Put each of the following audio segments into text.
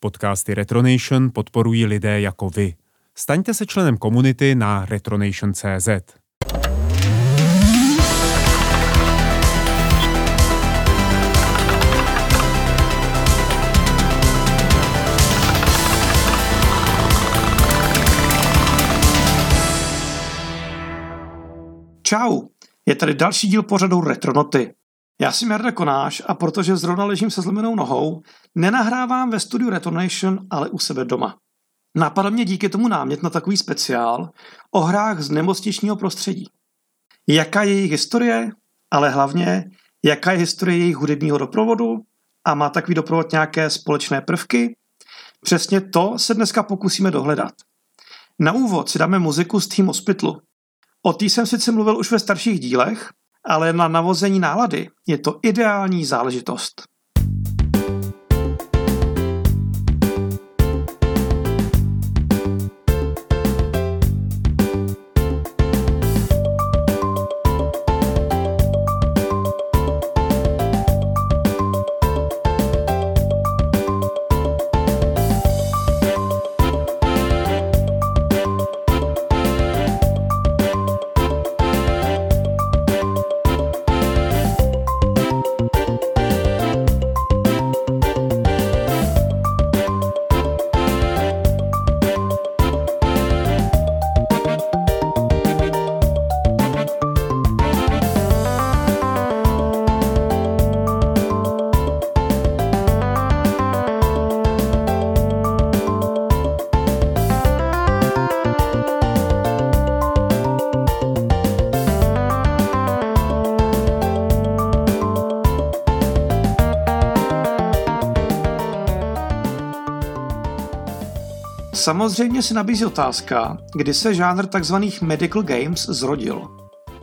Podcasty Retronation podporují lidé jako vy. Staňte se členem komunity na retronation.cz. Čau, je tady další díl pořadu Retronoty. Já jsem Jarda Konáš a protože zrovna ležím se zlomenou nohou, nenahrávám ve studiu Retronation, ale u sebe doma. Napadl mě díky tomu námět na takový speciál o hrách z nemocničního prostředí. Jaká je jejich historie, ale hlavně, jaká je historie jejich hudebního doprovodu a má takový doprovod nějaké společné prvky? Přesně to se dneska pokusíme dohledat. Na úvod si dáme muziku z Team Hospitalu. O té jsem sice mluvil už ve starších dílech, ale na navození nálady je to ideální záležitost. Samozřejmě se nabízí otázka, kdy se žánr tzv. medical games zrodil.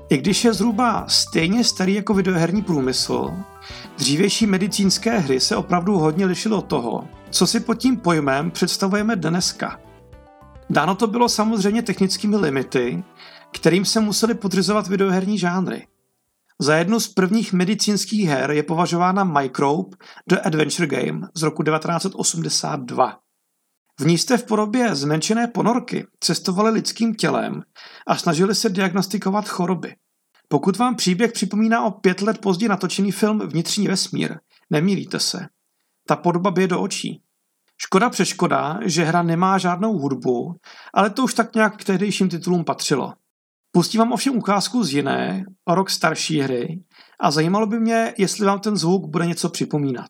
I když je zhruba stejně starý jako videoherní průmysl, dřívější medicínské hry se opravdu hodně lišily od toho, co si pod tím pojmem představujeme dneska. Dáno to bylo samozřejmě technickými limity, kterým se museli podřizovat videoherní žánry. Za jednu z prvních medicínských her je považována Microbe The Adventure Game z roku 1982. V ní jste v podobě zmenšené ponorky cestovali lidským tělem a snažili se diagnostikovat choroby. Pokud vám příběh připomíná o pět let později natočený film Vnitřní vesmír, nemýlíte se. Ta podoba bije do očí. Škoda přeškoda, že hra nemá žádnou hudbu, ale to už tak nějak k tehdejším titulům patřilo. Pustím vám ovšem ukázku z jiné, o rok starší hry a zajímalo by mě, jestli vám ten zvuk bude něco připomínat.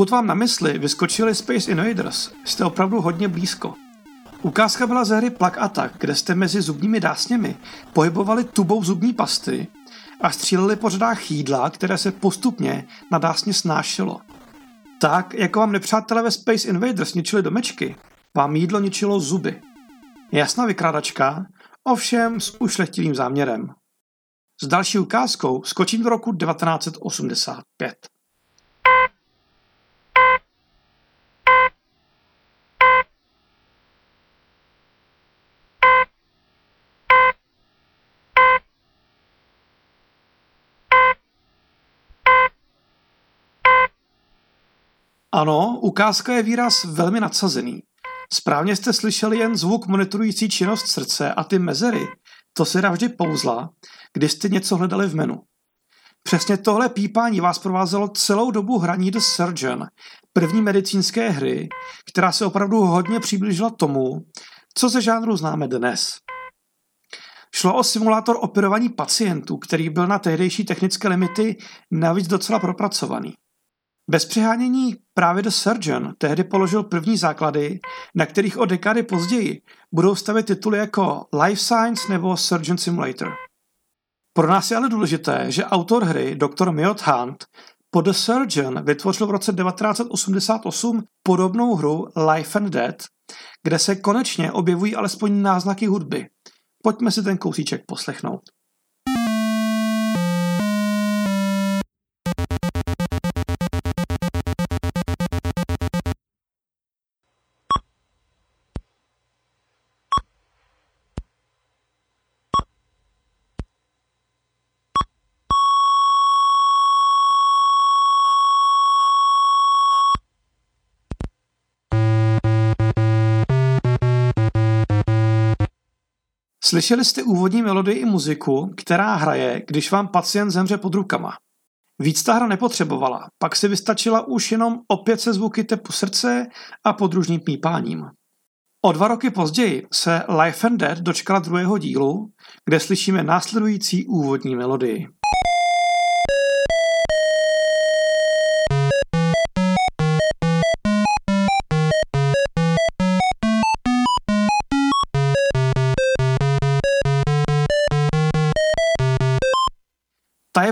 Pokud vám na mysli vyskočili Space Invaders, jste opravdu hodně blízko. Ukázka byla ze hry Plug Attack, kde jste mezi zubními dásněmi pohybovali tubou zubní pasty a stříleli po řadách jídla, které se postupně na dásně snášelo. Tak, jako vám nepřátelé ve Space Invaders ničili domečky, vám jídlo ničilo zuby. Jasná vykrádačka, ovšem s ušlechtilým záměrem. S další ukázkou skočím do roku 1985. Ano, ukázka je výraz velmi nadsazený. Správně jste slyšeli jen zvuk monitorující činnost srdce a ty mezery. To se dá vždy pouzla, když jste něco hledali v menu. Přesně tohle pípání vás provázelo celou dobu hraní The Surgeon, první medicínské hry, která se opravdu hodně přiblížila tomu, co ze žánru známe dnes. Šlo o simulátor operování pacientů, který byl na tehdejší technické limity navíc docela propracovaný. Bez přehánění právě The Surgeon tehdy položil první základy, na kterých o dekády později budou stavět tituly jako Life Science nebo Surgeon Simulator. Pro nás je ale důležité, že autor hry, Dr. Miot Hunt, po The Surgeon vytvořil v roce 1988 podobnou hru Life and Death, kde se konečně objevují alespoň náznaky hudby. Pojďme si ten kousíček poslechnout. Slyšeli jste úvodní melodii i muziku, která hraje, když vám pacient zemře pod rukama. Víc ta hra nepotřebovala, pak si vystačila už jenom opět se zvuky tepu srdce a podružným pípáním. O dva roky později se Life and Dead dočkala druhého dílu, kde slyšíme následující úvodní melodii.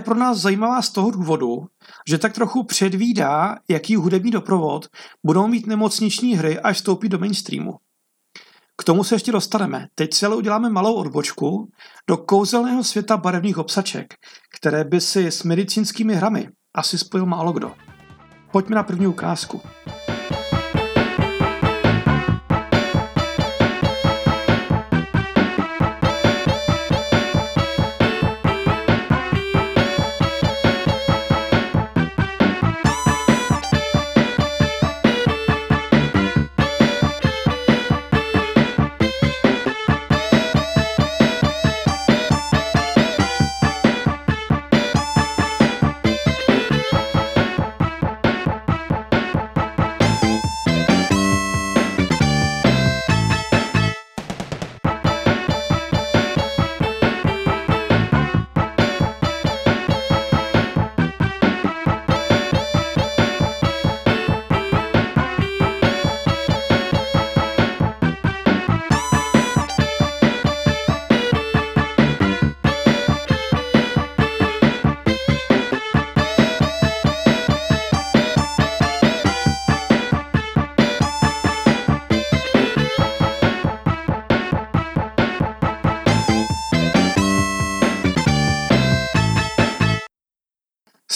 Pro nás zajímavá z toho důvodu, že tak trochu předvídá, jaký hudební doprovod budou mít nemocniční hry, až vstoupí do mainstreamu. K tomu se ještě dostaneme. Teď si ale uděláme malou odbočku do kouzelného světa barevných obsaček, které by si s medicínskými hrami asi spojil málo kdo. Pojďme na první ukázku.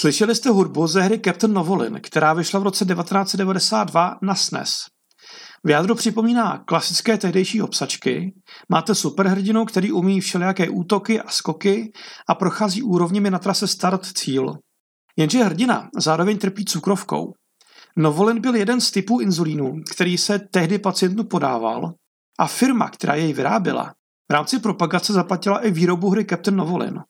Slyšeli jste hudbu ze hry Captain Novolin, která vyšla v roce 1992 na SNES. V jádru připomíná klasické tehdejší obsačky. Máte superhrdinu, který umí všelijaké útoky a skoky a prochází úrovněmi na trase start-cíl. Jenže hrdina zároveň trpí cukrovkou. Novolin byl jeden z typů inzulínu, který se tehdy pacientu podával a firma, která jej vyráběla, v rámci propagace zaplatila i výrobu hry Captain Novolin.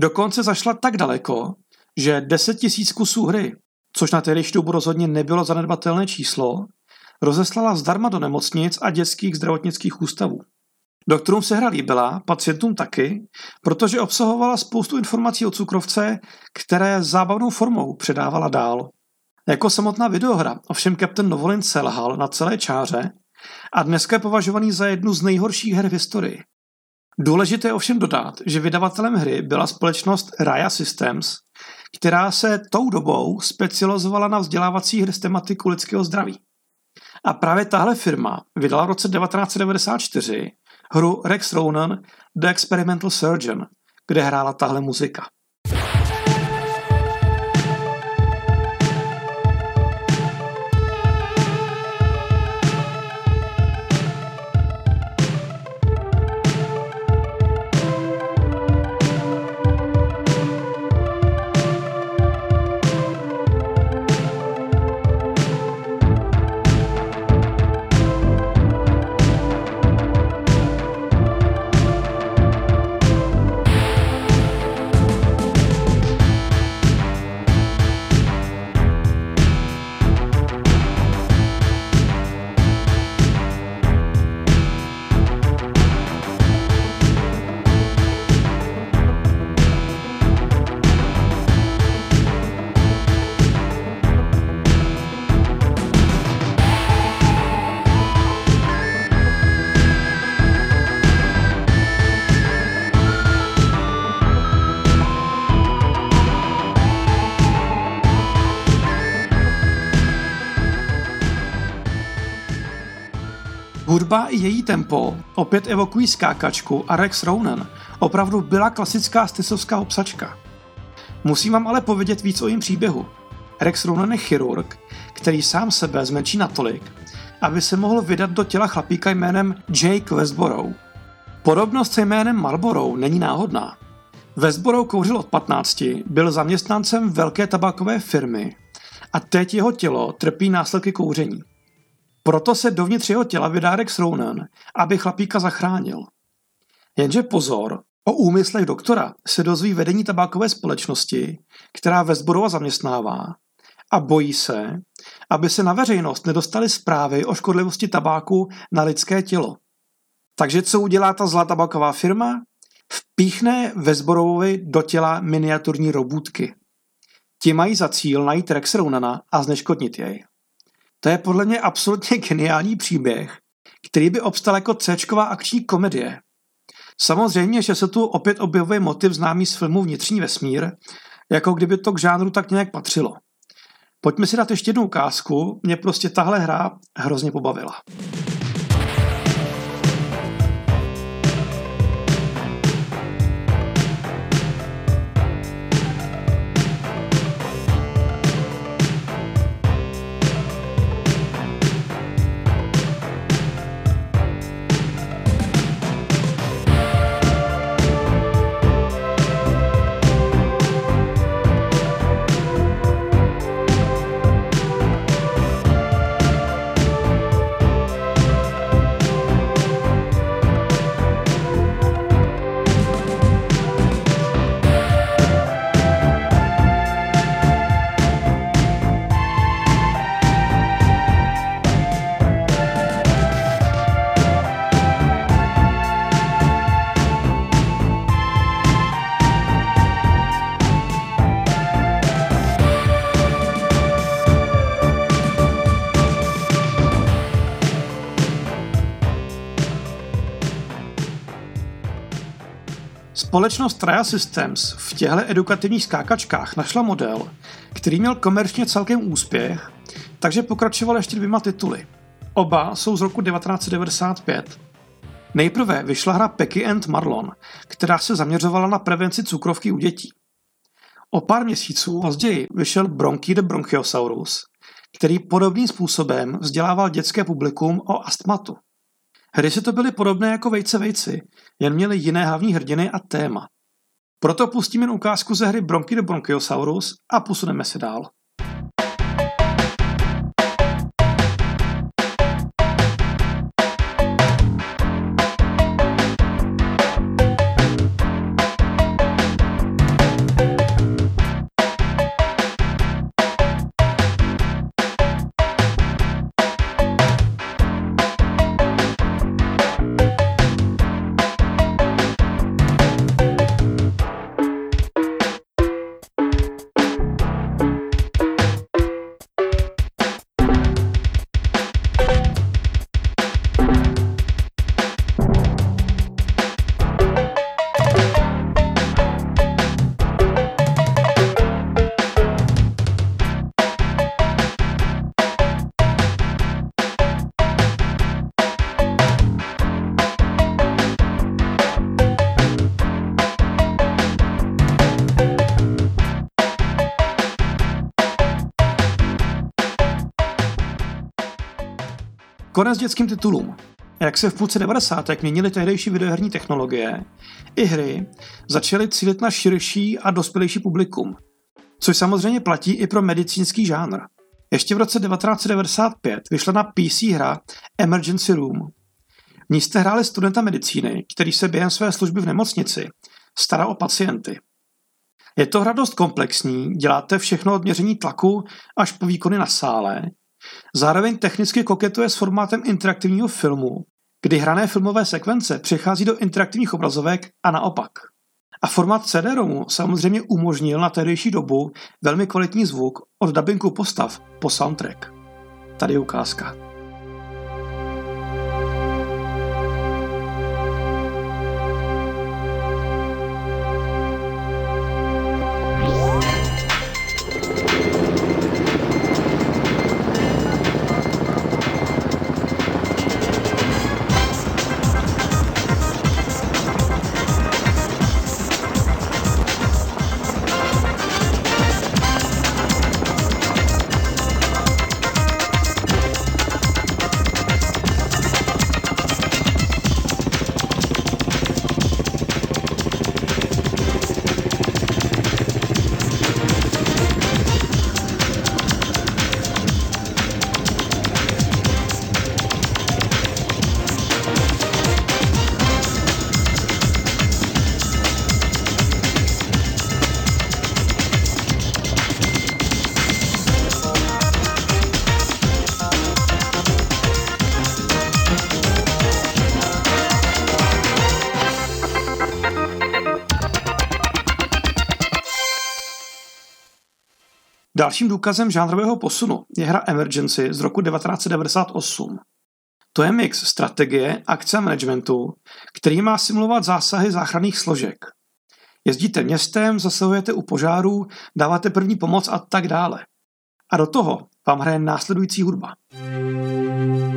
Dokonce zašla tak daleko, že 10 tisíc kusů hry, což na tehdejší dobu rozhodně nebylo zanedbatelné číslo, rozeslala zdarma do nemocnic a dětských zdravotnických ústavů. Doktorům se hra líbila, pacientům taky, protože obsahovala spoustu informací o cukrovce, které zábavnou formou předávala dál. Jako samotná videohra ovšem Captain Novolin selhal na celé čáře a dneska je považovaný za jednu z nejhorších her v historii. Důležité je ovšem dodat, že vydavatelem hry byla společnost Raya Systems, která se tou dobou specializovala na vzdělávací tematiku lidského zdraví. A právě tahle firma vydala v roce 1994 hru Rex Ronan The Experimental Surgeon, kde hrála tahle muzika. Hudba i její tempo opět evokují skákačku a Rex Ronan opravdu byla klasická stysovská obsačka. Musím vám ale povědět víc o jejím příběhu. Rex Ronan je chirurg, který sám sebe zmenší natolik, aby se mohl vydat do těla chlapíka jménem Jake Westborough. Podobnost se jménem Marlborough není náhodná. Westborough kouřil od 15, byl zaměstnancem velké tabákové firmy a teď jeho tělo trpí následky kouření. Proto se dovnitř jeho těla vydá Rex Ronan, aby chlapíka zachránil. Jenže pozor, o úmyslech doktora se dozví vedení tabákové společnosti, která Westborova zaměstnává a bojí se, aby se na veřejnost nedostaly zprávy o škodlivosti tabáku na lidské tělo. Takže co udělá ta zlá tabáková firma? Vpíchne Westborovovi do těla miniaturní robůtky. Ti mají za cíl najít Rex Ronana a zneškodnit jej. To je podle mě absolutně geniální příběh, který by obstal jako c akční komedie. Samozřejmě, že se tu opět objevuje motiv známý z filmu Vnitřní vesmír, jako kdyby to k žánru tak nějak patřilo. Pojďme si dát ještě jednu ukázku, mě prostě tahle hra hrozně pobavila. Společnost Traja Systems v těchto edukativních skákačkách našla model, který měl komerčně celkem úspěch, takže pokračoval ještě dvěma tituly. Oba jsou z roku 1995. Nejprve vyšla hra Pecky and Marlon, která se zaměřovala na prevenci cukrovky u dětí. O pár měsíců později vyšel Bronchi the Bronchiosaurus, který podobným způsobem vzdělával dětské publikum o astmatu. Hry si to byly podobné jako Vejce Vejci, jen měly jiné hlavní hrdiny a téma. Proto pustíme jen ukázku ze hry Bronky the Bronchiosaurus a posuneme se dál. Konec dětským titulům. Jak se v půlce 90. měnily tehdejší videoherní technologie, i hry začaly cílit na širší a dospělejší publikum, což samozřejmě platí i pro medicínský žánr. Ještě v roce 1995 vyšla na PC hra Emergency Room. V ní jste hráli studenta medicíny, který se během své služby v nemocnici stará o pacienty. Je to hra dost komplexní, děláte všechno od měření tlaku až po výkony na sále, Zároveň technicky koketuje s formátem interaktivního filmu, kdy hrané filmové sekvence přechází do interaktivních obrazovek a naopak. A formát CD-ROMu samozřejmě umožnil na tehdejší dobu velmi kvalitní zvuk od dubbingu postav po soundtrack. Tady je ukázka. Dalším důkazem žánrového posunu je hra Emergency z roku 1998. To je mix strategie, akce a managementu, který má simulovat zásahy záchranných složek. Jezdíte městem, zasahujete u požárů, dáváte první pomoc a tak dále. A do toho vám hraje následující hudba. To je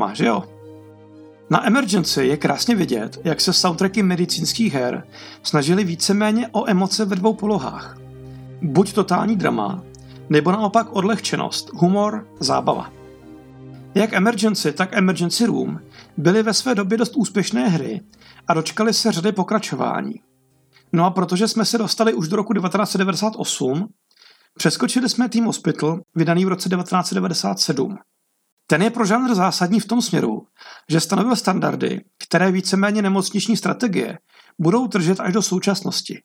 drama, že jo? Na Emergency je krásně vidět, jak se soundtracky medicínských her snažili víceméně o emoce ve dvou polohách. Buď totální drama, nebo naopak odlehčenost, humor, zábava. Jak Emergency, tak Emergency Room byly ve své době dost úspěšné hry a dočkali se řady pokračování. No a protože jsme se dostali už do roku 1998, přeskočili jsme Team Hospital, vydaný v roce 1997. Ten je pro žánr zásadní v tom směru, že stanovil standardy, které víceméně nemocniční strategie budou držet až do současnosti.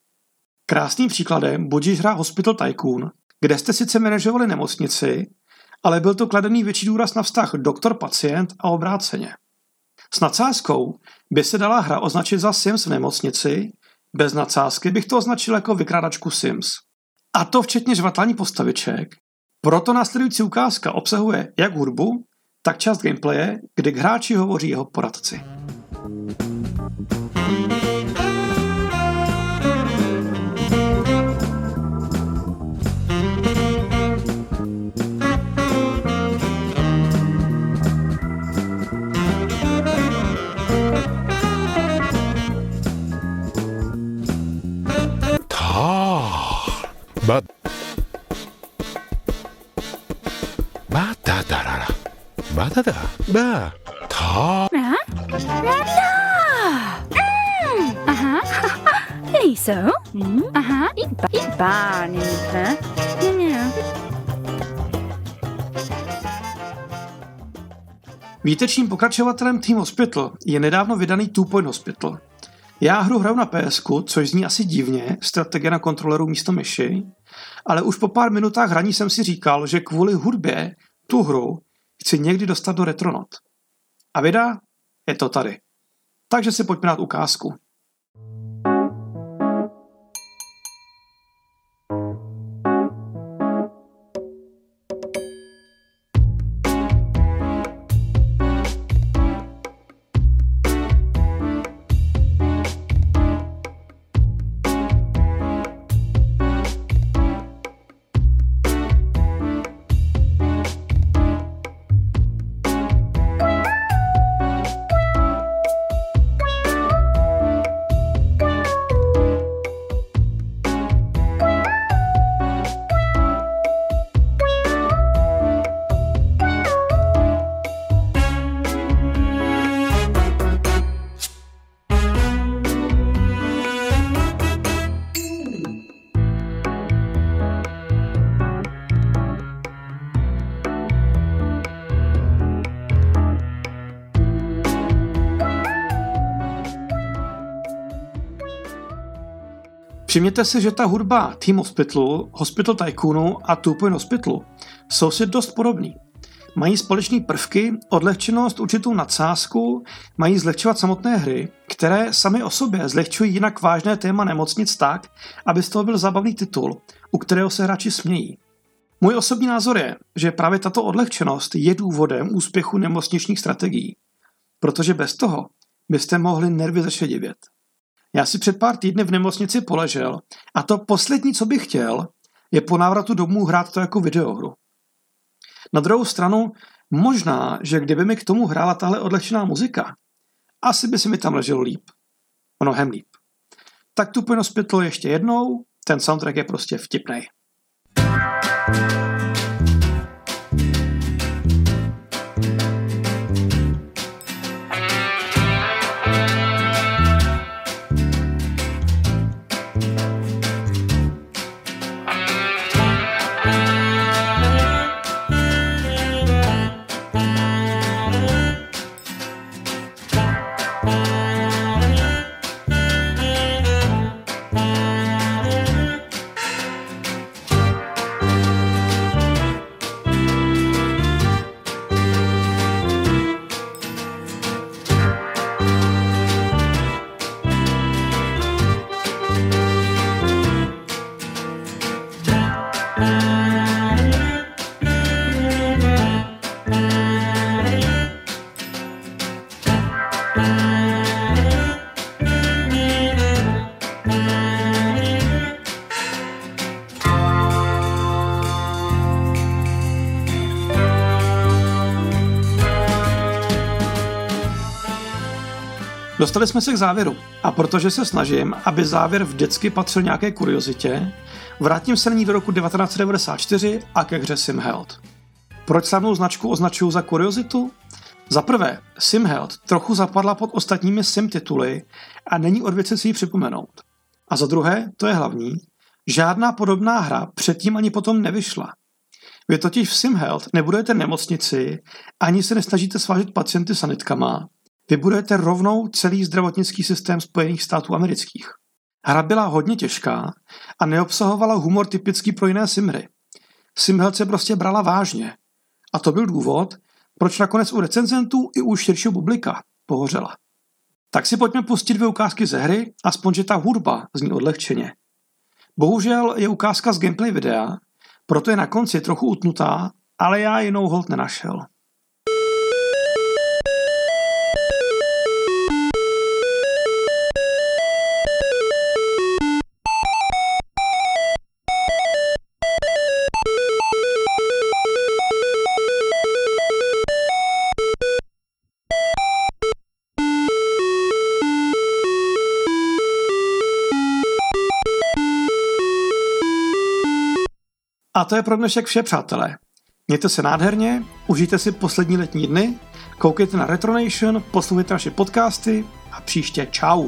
Krásným příkladem budíš hra Hospital Tycoon, kde jste sice manažovali nemocnici, ale byl to kladený větší důraz na vztah doktor-pacient a obráceně. S nadsázkou by se dala hra označit za Sims v nemocnici, bez nadsázky bych to označil jako vykrádačku Sims. A to včetně žvatlání postaviček. Proto následující ukázka obsahuje jak hudbu, tak část gameplaye, kdy k hráči hovoří jeho poradci. Ba. Ta. Mm. Aha. Liso. Mm. Aha. Iba. Iba. Nipa. Výtečným pokračovatelem Team Hospital je nedávno vydaný Two Point Hospital. Já hru hraju na ps což zní asi divně, strategie na kontroleru místo myši, ale už po pár minutách hraní jsem si říkal, že kvůli hudbě tu hru chci někdy dostat do Retronot. A vida je to tady. Takže si pojďme dát ukázku. Všimněte si, že ta hudba Team Hospitalu, Hospital Tycoonu a Two Point Hospitalu jsou si dost podobný. Mají společné prvky, odlehčenost, určitou nadsázku, mají zlehčovat samotné hry, které sami o sobě zlehčují jinak vážné téma nemocnic tak, aby z toho byl zábavný titul, u kterého se hráči smějí. Můj osobní názor je, že právě tato odlehčenost je důvodem úspěchu nemocničních strategií, protože bez toho byste mohli nervy zašedivět. Já si před pár týdny v nemocnici poležel a to poslední, co bych chtěl, je po návratu domů hrát to jako videohru. Na druhou stranu, možná, že kdyby mi k tomu hrála tahle odlehčená muzika, asi by se mi tam leželo líp. Mnohem líp. Tak tu pojďme zpět ještě jednou, ten soundtrack je prostě vtipný. Dostali jsme se k závěru a protože se snažím, aby závěr vždycky patřil nějaké kuriozitě, vrátím se ní do roku 1994 a ke hře Simheld. Proč samou značku označuju za kuriozitu? Za prvé, Simheld trochu zapadla pod ostatními Sim tituly a není od věci si ji připomenout. A za druhé, to je hlavní, žádná podobná hra předtím ani potom nevyšla. Vy totiž v Simheld nebudete nemocnici, ani se nesnažíte svážet pacienty sanitkama, vybudujete rovnou celý zdravotnický systém Spojených států amerických. Hra byla hodně těžká a neobsahovala humor typický pro jiné simry. Simheld se prostě brala vážně. A to byl důvod, proč nakonec u recenzentů i u širšího publika pohořela. Tak si pojďme pustit dvě ukázky ze hry, aspoň že ta hudba zní odlehčeně. Bohužel je ukázka z gameplay videa, proto je na konci trochu utnutá, ale já jinou hold nenašel. A to je pro dnešek vše, přátelé. Mějte se nádherně, užijte si poslední letní dny, koukejte na Retronation, poslouchejte naše podcasty a příště čau.